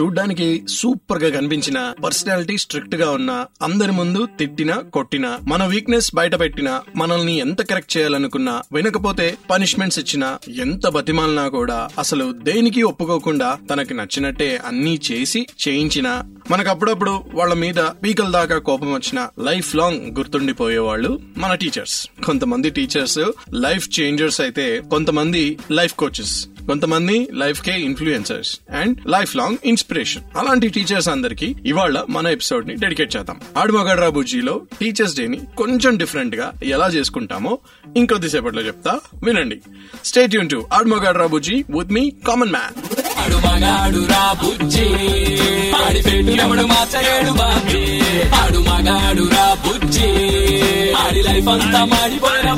చూడ్డానికి సూపర్గా కనిపించిన పర్సనాలిటీ స్ట్రిక్ట్గా ఉన్న అందరి ముందు తిట్టినా కొట్టినా మన వీక్నెస్ బయట పెట్టినా మనల్ని ఎంత కరెక్ట్ చేయాలనుకున్నా వినకపోతే పనిష్మెంట్స్ ఇచ్చినా ఎంత బతిమాలినా కూడా అసలు దేనికి ఒప్పుకోకుండా తనకి నచ్చినట్టే అన్నీ చేసి చేయించినా మనకు అప్పుడప్పుడు వాళ్ళ మీద పీకల దాకా కోపం వచ్చిన లైఫ్ లాంగ్ గుర్తుండిపోయేవాళ్ళు మన టీచర్స్. కొంతమంది టీచర్స్ లైఫ్ చేంజర్స్ అయితే కొంతమంది లైఫ్ కోచెస్. కొంతమంది life K influencers and life long inspiration అలాంటి టీచర్స్ అందరికి ఇవాళ మన ఎపిసోడ్ని డెడికేట్ చేద్దాం. ఆడుమగడ్రా బుజ్జిలో టీచర్స్ డే ని కొంచెం డిఫరెంట్గా ఎలా చేసుకుంటామో ఇంకొద్దిసేపట్లో చెప్తా వినండి. స్టేట్ యూన్ టు ఆడుమగడ్రా బుజ్జి విత్ మీ కామన్ మ్యాన్ ఆడు మగాడు రా బుజ్జి ఆడి బాబీ. ఆడు మగాడు రా బుజ్జి ఆడి లైఫ్ అంతా మాడిపోయిన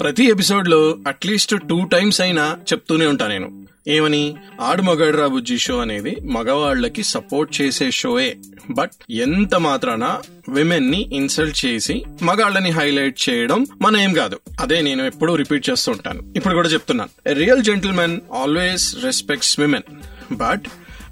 ప్రతి ఎపిసోడ్లో అట్లీస్ట్ టూ టైమ్స్ అయినా చెప్తూనే ఉంటా నేను. ఏమని? ఆడు మగాడ్రా బుజ్జి షో అనేది మగవాళ్ళకి సపోర్ట్ చేసే షోయే. బట్ ఎంత మాత్రాన విమెన్ని ఇన్సల్ట్ చేసి మగాళ్ళని హైలైట్ చేయడం మన ఏం కాదు. అదే నేను ఎప్పుడూ రిపీట్ చేస్తూ ఉంటాను. ఇప్పుడు కూడా చెప్తున్నాను. Real gentlemen always respects women but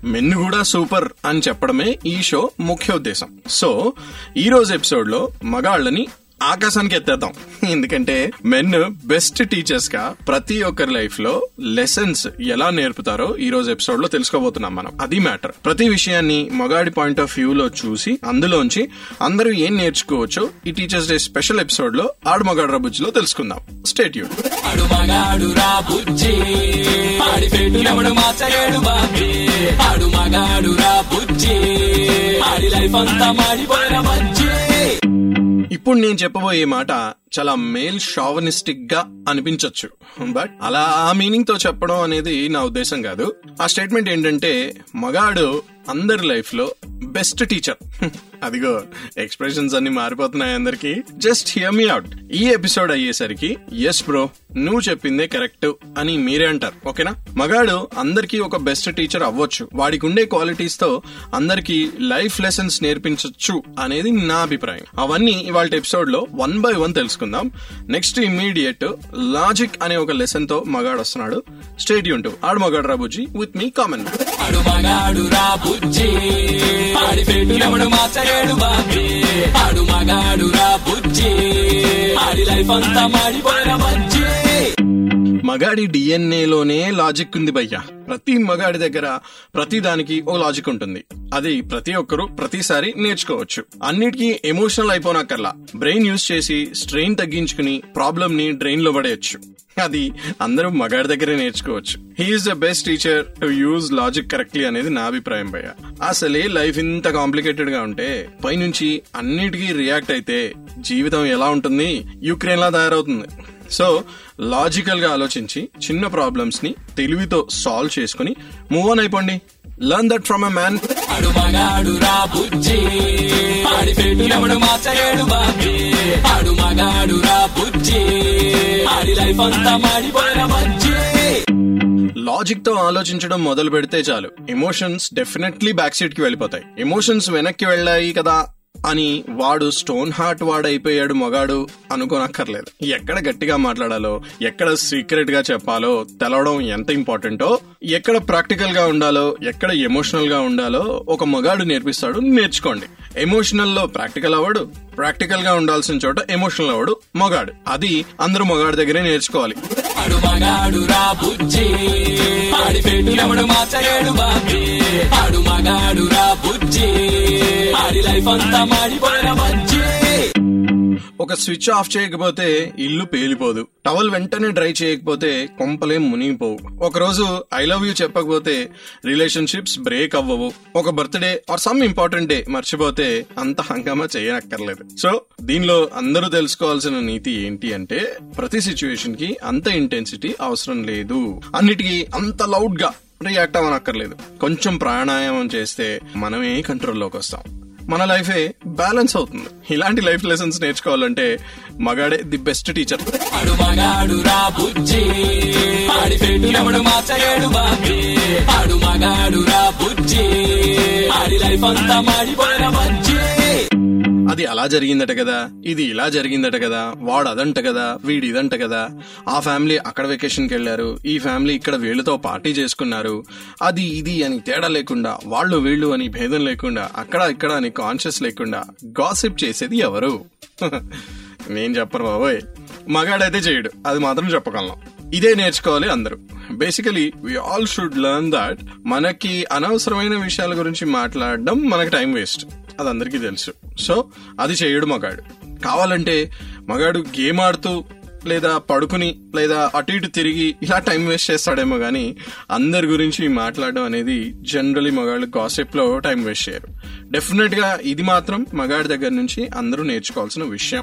men కూడా సూపర్ అని చెప్పడమే ఈ షో ముఖ్య ఉద్దేశం. సో ఈ రోజు ఎపిసోడ్లో మగాళ్ళని ఆకాశానికి ఎత్తేద్దాం. ఎందుకంటే మెన్ బెస్ట్ టీచర్స్గా ప్రతి ఒక్కరి లైఫ్లో లెసన్స్ ఎలా నేర్పుతారో ఈ రోజు ఎపిసోడ్లో తెలుసుకోబోతున్నాం మనం. అది మ్యాటర్. ప్రతి విషయాన్ని మొగాడి పాయింట్ ఆఫ్ వ్యూ లో చూసి అందులోంచి అందరూ ఏం నేర్చుకోవచ్చో ఈ టీచర్స్ డే స్పెషల్ ఎపిసోడ్లో ఆడు మగాడు రబుజ్జిలో తెలుసుకుందాం. స్టేట్ యూ ఆడి లైఫ్ అంతా మాడిపోయిన ఇప్పుడు నేను చెప్పబోయే మాట చాలా మేల్ షావనిస్టిక్గా అనిపించవచ్చు బట్ అలా ఆ మీనింగ్తో చెప్పడం అనేది నా ఉద్దేశం కాదు. ఆ స్టేట్మెంట్ ఏంటంటే మగాడు అందరి లైఫ్లో బెస్ట్ టీచర్ అదిగో ఎక్స్ప్రెషన్స్ అన్ని మారిపోతున్నాయి అందరికి. జస్ట్ హియర్ మీ అవుట్ ఈ ఎపిసోడ్ అయ్యేసరికి ఎస్ బ్రో నువ్వు చెప్పిందే కరెక్ట్ అని మీరే అంటారు ఓకేనా? మగాడు అందరికీ ఒక బెస్ట్ టీచర్ అవ్వచ్చు. వాడికి ఉండే క్వాలిటీస్తో అందరికీ లైఫ్ లెసన్స్ నేర్పించవచ్చు అనేది నా అభిప్రాయం. అవన్నీ ఇవాళ ఎపిసోడ్లో వన్ బై వన్ తెలుసుకుందాం. నెక్స్ట్ ఇమ్మీడియట్ లాజిక్ అనే ఒక లెసన్తో మగాడు వస్తున్నాడు. స్టేట్ యూన్ టు ఆడు మగాడు రాబుజీ విత్ మీ కామన్ మగాడు మగాడు రా బుజ్జి. ఆడి పెట్టు ఎవడు మార్చలేడు బాబీ. ఆడు మగాడు రా బుజ్జి. ఆడి లైఫ్ అంతా మాడిపోయిన బజ్జి. మగాడి డిఎన్ఏలోనే లాజిక్ ఉంది భయ్యా. ప్రతి మగాడి దగ్గర ప్రతి దానికి ఓ లాజిక్ ఉంటుంది. అది ప్రతి ఒక్కరూ ప్రతిసారి నేర్చుకోవచ్చు. అన్నిటికీ ఎమోషనల్ అయిపోనక్కర్లా బ్రెయిన్ యూస్ చేసి స్ట్రెయిన్ తగ్గించుకుని ప్రాబ్లమ్ని డ్రైన్లో పడేయచ్చు. అది అందరూ మగాడి దగ్గరే నేర్చుకోవచ్చు. He's the best teacher to use logic correctly అనేది నా అభిప్రాయం భయ్య. అసలే లైఫ్ ఇంత కాంప్లికేటెడ్గా ఉంటే పైనుంచి అన్నిటికీ రియాక్ట్ అయితే జీవితం ఎలా ఉంటుంది? యుక్రెయిన్ లా తయారవుతుంది. సో లాజికల్గా ఆలోచించి చిన్న ప్రాబ్లమ్స్ని తెలివితో సాల్వ్ చేసుకుని మూవ్ ఆన్ అయిపోండి. Learn that from a man లాజిక్తో ఆలోచించడం మొదలు పెడితే చాలు. ఎమోషన్స్ డెఫినెట్లీ బ్యాక్ సీట్కి వెళ్ళిపోతాయి. ఎమోషన్స్ వెనక్కి వెళ్ళాయి కదా. అని వాడు స్టోన్ హార్ట్ వాడైపోయాడు మగాడు అనుకోనక్కర్లేదు. ఎక్కడ గట్టిగా మాట్లాడాలో ఎక్కడ సీక్రెట్గా చెప్పాలో తెలవడం ఎంత ఇంపార్టెంటో ఎక్కడ ప్రాక్టికల్గా ఉండాలో ఎక్కడ ఎమోషనల్గా ఉండాలో ఒక మగాడు నేర్పిస్తాడు నేర్చుకోండి. ఎమోషనల్లో ప్రాక్టికల్ అవ్వడు ప్రాక్టికల్గా ఉండాల్సిన చోట ఎమోషనల్ అవ్వడు మొగాడు. అది అందరూ మొగాడు దగ్గరే నేర్చుకోవాలి. లైఫ్ అంతా మాడిపోయిన ఒక స్విచ్ ఆఫ్ చేయకపోతే ఇల్లు పేలిపోదు. టవల్ వెంటనే డ్రై చేయకపోతే కొంపలేం మునిగిపోవు. ఒక రోజు ఐ లవ్ యూ చెప్పకపోతే రిలేషన్షిప్స్ బ్రేక్ అవ్వవు. ఒక birthday or some important day మర్చిపోతే అంత హంగామా చేయనక్కర్లేదు. సో దీనిలో అందరూ తెలుసుకోవాల్సిన నీతి ఏంటి అంటే ప్రతి సిచ్యువేషన్కి అంత ఇంటెన్సిటీ అవసరం లేదు. అన్నిటికీ అంత లౌడ్గా రియాక్ట్ అవ్వనక్కర్లేదు. కొంచెం ప్రాణాయామం చేస్తే మనమే కంట్రోల్లోకి వస్తాం. మన లైఫే బ్యాలెన్స్ అవుతుంది. ఇలాంటి లైఫ్ లెసన్స్ నేర్చుకోవాలంటే మగాడే ది బెస్ట్ టీచర్ ఆడు మగాడు రా బుజ్జి. ఆడి ఆడు బుజ్జి. ఆడి లైఫ్ అంతా మాడిపోయిన బుజ్జి Hmm. అది అలా జరిగిందట కదా. ఇది ఇలా జరిగిందట కదా. వాడు అదంట కదా. వీడు ఇదంట కదా. ఆ ఫ్యామిలీ అక్కడ వెకేషన్కి వెళ్ళారు ఈ ఫ్యామిలీ ఇక్కడ వీళ్ళతో పార్టీ చేసుకున్నారు. అది ఇది అని తేడా లేకుండా వాళ్ళు వీళ్ళు అని భేదం లేకుండా అక్కడ ఇక్కడ అని కాన్షియస్ లేకుండా గాసిప్ చేసేది ఎవరు? నేను చెప్పను బాబోయ్. మగాడైతే చేయడు. అది మాత్రం చెప్పగలను. ఇదే నేర్చుకోవాలి అందరూ. Basically we all should learn that మనకి అనవసరమైన విషయాల గురించి మాట్లాడడం మనకి టైం వేస్ట్ అది అందరికీ తెలుసు. సో అది చేయడు మగాడు. కావాలంటే మగాడు గేమ్ ఆడుతూ లేదా పడుకుని లేదా అటు ఇటు తిరిగి ఇలా టైం వేస్ట్ చేస్తాడేమో కానీ అందరి గురించి మాట్లాడడం అనేది జనరలీ మగాళ్ళు గాసిప్లో టైం వేస్ట్ చేయరు. డెఫినెట్గా ఇది మాత్రం మగాడి దగ్గర నుంచి అందరూ నేర్చుకోవాల్సిన విషయం.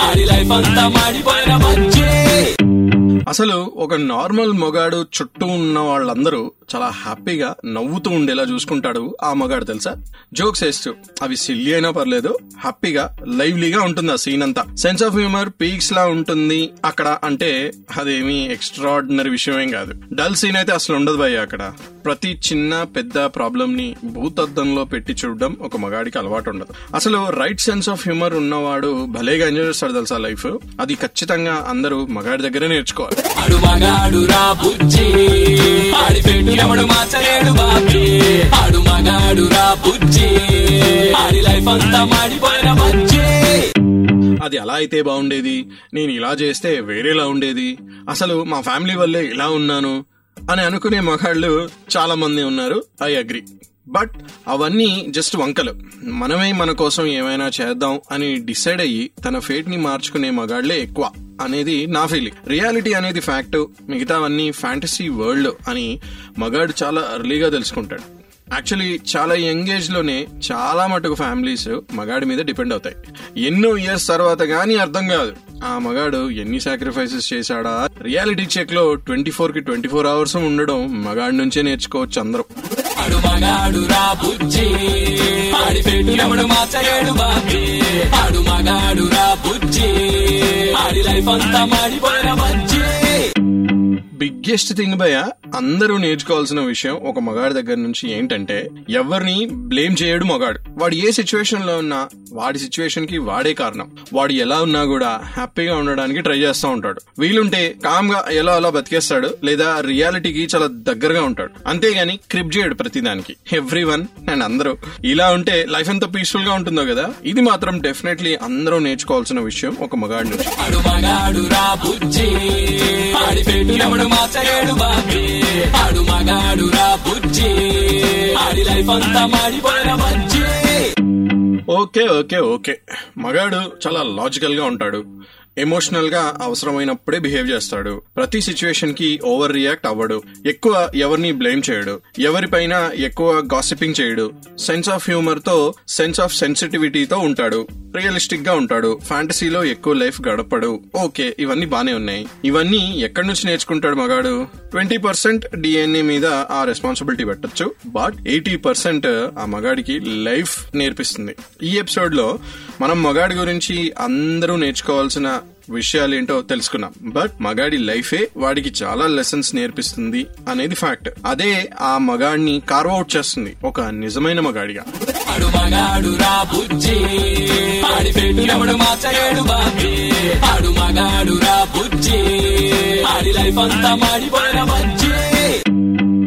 ఆడి లైఫ్ అంతా మాడిపోయిన బుజ్జి. అసలు ఒక నార్మల్ మొగాడు చుట్టూ ఉన్న వాళ్ళందరూ చాలా హ్యాపీగా నవ్వుతూ ఉండేలా చూసుకుంటాడు ఆ మగాడు తెలుసా? జోక్స్ వేస్తూ అవి సిల్లీ అయినా పర్లేదు హ్యాపీగా లైవ్లీగా ఉంటుంది ఆ సీన్ అంతా. సెన్స్ ఆఫ్ హ్యూమర్ పీక్స్ లా ఉంటుంది అక్కడ అంటే అదేమి ఎక్స్ట్రాడినరీ విషయమేం కాదు. డల్ సీన్ అయితే అసలు ఉండదు భయ్య అక్కడ. ప్రతి చిన్న పెద్ద ప్రాబ్లం ని భూతద్దంలో పెట్టి చూడడం ఒక మగాడికి అలవాటు ఉండదు. అసలు రైట్ సెన్స్ ఆఫ్ హ్యూమర్ ఉన్నవాడు భలేగా ఎంజాయ్ చేస్తాడు తెలుసా లైఫ్ అది ఖచ్చితంగా అందరూ మగాడి దగ్గరే నేర్చుకోవాలి. ఎవడు మార్చలేడు బాబీ. ఆడు మగాడు రా బుజ్జి. ఆడి లైఫ్ అంతా మాడిపోయిన బుజ్జి. అది అలా అయితే బాగుండేది. నేను ఇలా చేస్తే వేరేలా ఉండేది. అసలు మా ఫ్యామిలీ వల్లే ఇలా ఉన్నాను అని అనుకునే మగాళ్ళు చాలా మంది ఉన్నారు. I agree. బట్ అవన్నీ జస్ట్ వంకలు. మనమే మన కోసం ఏమైనా చేద్దాం అని డిసైడ్ అయ్యి తన ఫేట్ని మార్చుకునే మగాళ్ళే ఎక్కువ. అనేది నా ఫీలింగ్ రియాలిటీ అనేది ఫ్యాక్ట్ మిగతావన్నీ ఫ్యాంటసీ వరల్డ్ అని మగాడు చాలా అర్లీగా తెలుసుకుంటాడు. యాక్చువల్లీ చాలా యంగ్ ఏజ్లోనే చాలా మటుకు ఫ్యామిలీస్ మగాడి మీద డిపెండ్ అవుతాయి. ఎన్నో ఇయర్స్ తర్వాత గానీ అర్థం కాదు. ఆ మగాడు ఎన్ని సాక్రిఫైసెస్ చేశాడా? రియాలిటీ చెక్లో ట్వంటీ ఫోర్కి ట్వంటీ ఫోర్ అవర్స్ ఉండడం మగాడి నుంచే నేర్చుకోవచ్చు అందరూ. ఆడు మగాడు రా బుజ్జి. ఆడి పెట్టినప్పుడు ఎవడు బాబీ. ఆడు మగాడు రా బుజ్జి. ఆడి లైఫ్ అంతా మాడిపోయిన మంచి బిగ్గెస్ట్ థింగ్ భయ అందరూ నేర్చుకోవాల్సిన విషయం ఒక మగాడి దగ్గర నుంచి ఏంటంటే ఎవరిని బ్లేమ్ చేయడు మగాడు. వాడు ఏ సిచ్యువేషన్లో ఉన్నా వాడి సిచ్యువేషన్కి వాడే కారణం. వాడు ఎలా ఉన్నా కూడా హ్యాపీగా ఉండడానికి ట్రై చేస్తూ ఉంటాడు. వీలుంటే కామ్గా ఎలా అలా బతికేస్తాడు లేదా రియాలిటీకి చాలా దగ్గరగా ఉంటాడు. అంతేగాని క్రిప్ చేయడు ప్రతిదానికి. ఎవ్రీ వన్ అండ్ అందరూ. ఇలా ఉంటే లైఫ్ ఎంత పీస్ఫుల్గా ఉంటుందో కదా? ఇది మాత్రం డెఫినెట్లీ అందరూ నేర్చుకోవాల్సిన విషయం ఒక మగాడి నుంచి. ఆడు బాబీ. ఆడు మగాడు రా బుజ్జి. ఆడి లైఫ్ అంతా మాడిపోయిన ఓకే ఓకే ఓకే. మగాడు చాలా లాజికల్గా ఉంటాడు. ఎమోషనల్గా అవసరమైనప్పుడే బిహేవ్ చేస్తాడు. ప్రతి సిచ్యువేషన్కి ఓవర్ రియాక్ట్ అవ్వడు. ఎక్కువ ఎవరిని బ్లేమ్ చేయడు. ఎవరిపైన ఎక్కువ గాసిపింగ్ చేయడు. సెన్స్ ఆఫ్ హ్యూమర్తో సెన్స్ ఆఫ్ సెన్సిటివిటీతో ఉంటాడు. రియలిస్టిక్గా ఉంటాడు. ఫ్యాంటసీలో ఎక్కువ లైఫ్ గడపడు. ఓకే ఇవన్నీ బానే ఉన్నాయి. ఇవన్నీ ఎక్కడి నుంచి నేర్చుకుంటాడు మగాడు? ట్వంటీ పర్సెంట్ డిఎన్ఏ మీద ఆ రెస్పాన్సిబిలిటీ పెట్టొచ్చు. బట్ ఎయిటీ పర్సెంట్ ఆ మగాడికి లైఫ్ నేర్పిస్తుంది. ఈ ఎపిసోడ్లో మనం మగాడి గురించి అందరూ నేర్చుకోవాల్సిన విషయాలేంటో తెలుసుకున్నాం. బట్ మగాడి లైఫే వాడికి చాలా లెసన్స్ నేర్పిస్తుంది అనేది ఫ్యాక్ట్. అదే ఆ మగాడిని కార్వ్ అవుట్ చేస్తుంది. ఒక నిజమైన మగాడిగా.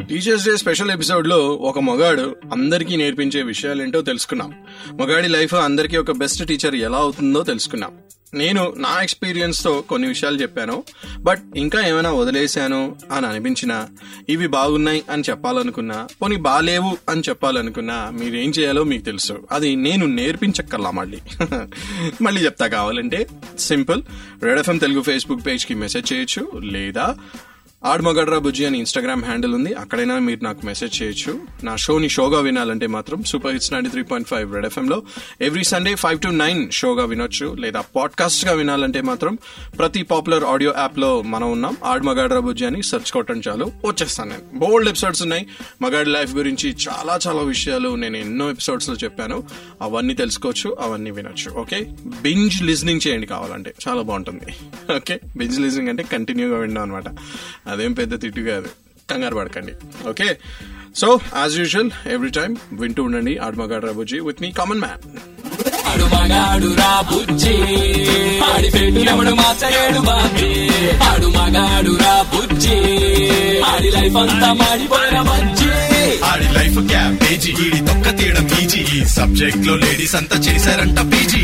టీచర్స్ డే స్పెషల్ ఎపిసోడ్లో ఒక మగాడు అందరికీ నేర్పించే విషయాలేంటో తెలుసుకున్నాం. మగాడి లైఫ్ అందరికీ ఒక బెస్ట్ టీచర్ ఎలా అవుతుందో తెలుసుకున్నాం. నేను నా ఎక్స్పీరియన్స్తో కొన్ని విషయాలు చెప్పాను బట్ ఇంకా ఏమైనా వదిలేశాను అని అనిపించినా ఇవి బాగున్నాయి అని చెప్పాలనుకున్నా పోనీ బాగాలేవు అని చెప్పాలనుకున్నా మీరేం చేయాలో మీకు తెలుసు. అది నేను నేర్పించక్కర్లా మళ్ళీ. మళ్ళీ చెప్తా కావాలంటే simple red FM Telugu Facebook పేజ్కి message చేయొచ్చు లేదా ఆడమగడ్రా బుజ్జి అని ఇన్స్టాగ్రామ్ హ్యాండిల్ ఉంది. అక్కడైనా మీరు నాకు మెసేజ్ చేయొచ్చు. నా షోని షోగా వినాలంటే మాత్రం super hits ninety three point five red FM లో every Sunday five to nine షోగా వినొచ్చు. లేదా పాడ్కాస్ట్గా వినాలంటే మాత్రం ప్రతి పాపులర్ ఆడియో యాప్లో మనం ఉన్నాం. ఆడ్ మగాడ్రా బుజ్జి అని సెర్చ్ కొట్టడం చాలు. వచ్చేస్తాను నేను. బోల్డ్ ఎపిసోడ్స్ ఉన్నాయి. మగాడి లైఫ్ గురించి చాలా చాలా విషయాలు నేను ఎన్నో ఎపిసోడ్స్లో చెప్పాను. అవన్నీ తెలుసుకోవచ్చు అవన్నీ వినొచ్చు. ఓకే బింజ్ లిజనింగ్ చేయండి కావాలంటే. చాలా బాగుంటుంది. ఓకే బింజ్ లిజనింగ్ అంటే కంటిన్యూగా వినడం అనమాట అదేం పెద్ద తిట్టు కాదు. కంగారు పడకండి. Okay? So as usual every time వింటూ ఉండండి. ఆడమగాడు రాబుజీ విత్ మీ కామన్ మ్యాన్ ఆడు బాబీ. మగాడు లైఫ్ అంతా మాడిపోయిన బజ్జి ఆడి లైఫ్ క్యాబేజీ ఈడి తొక్క తీయడం ఈజీ ఈ సబ్జెక్ట్లో లేడీస్ అంతా చేశారంట పీజీ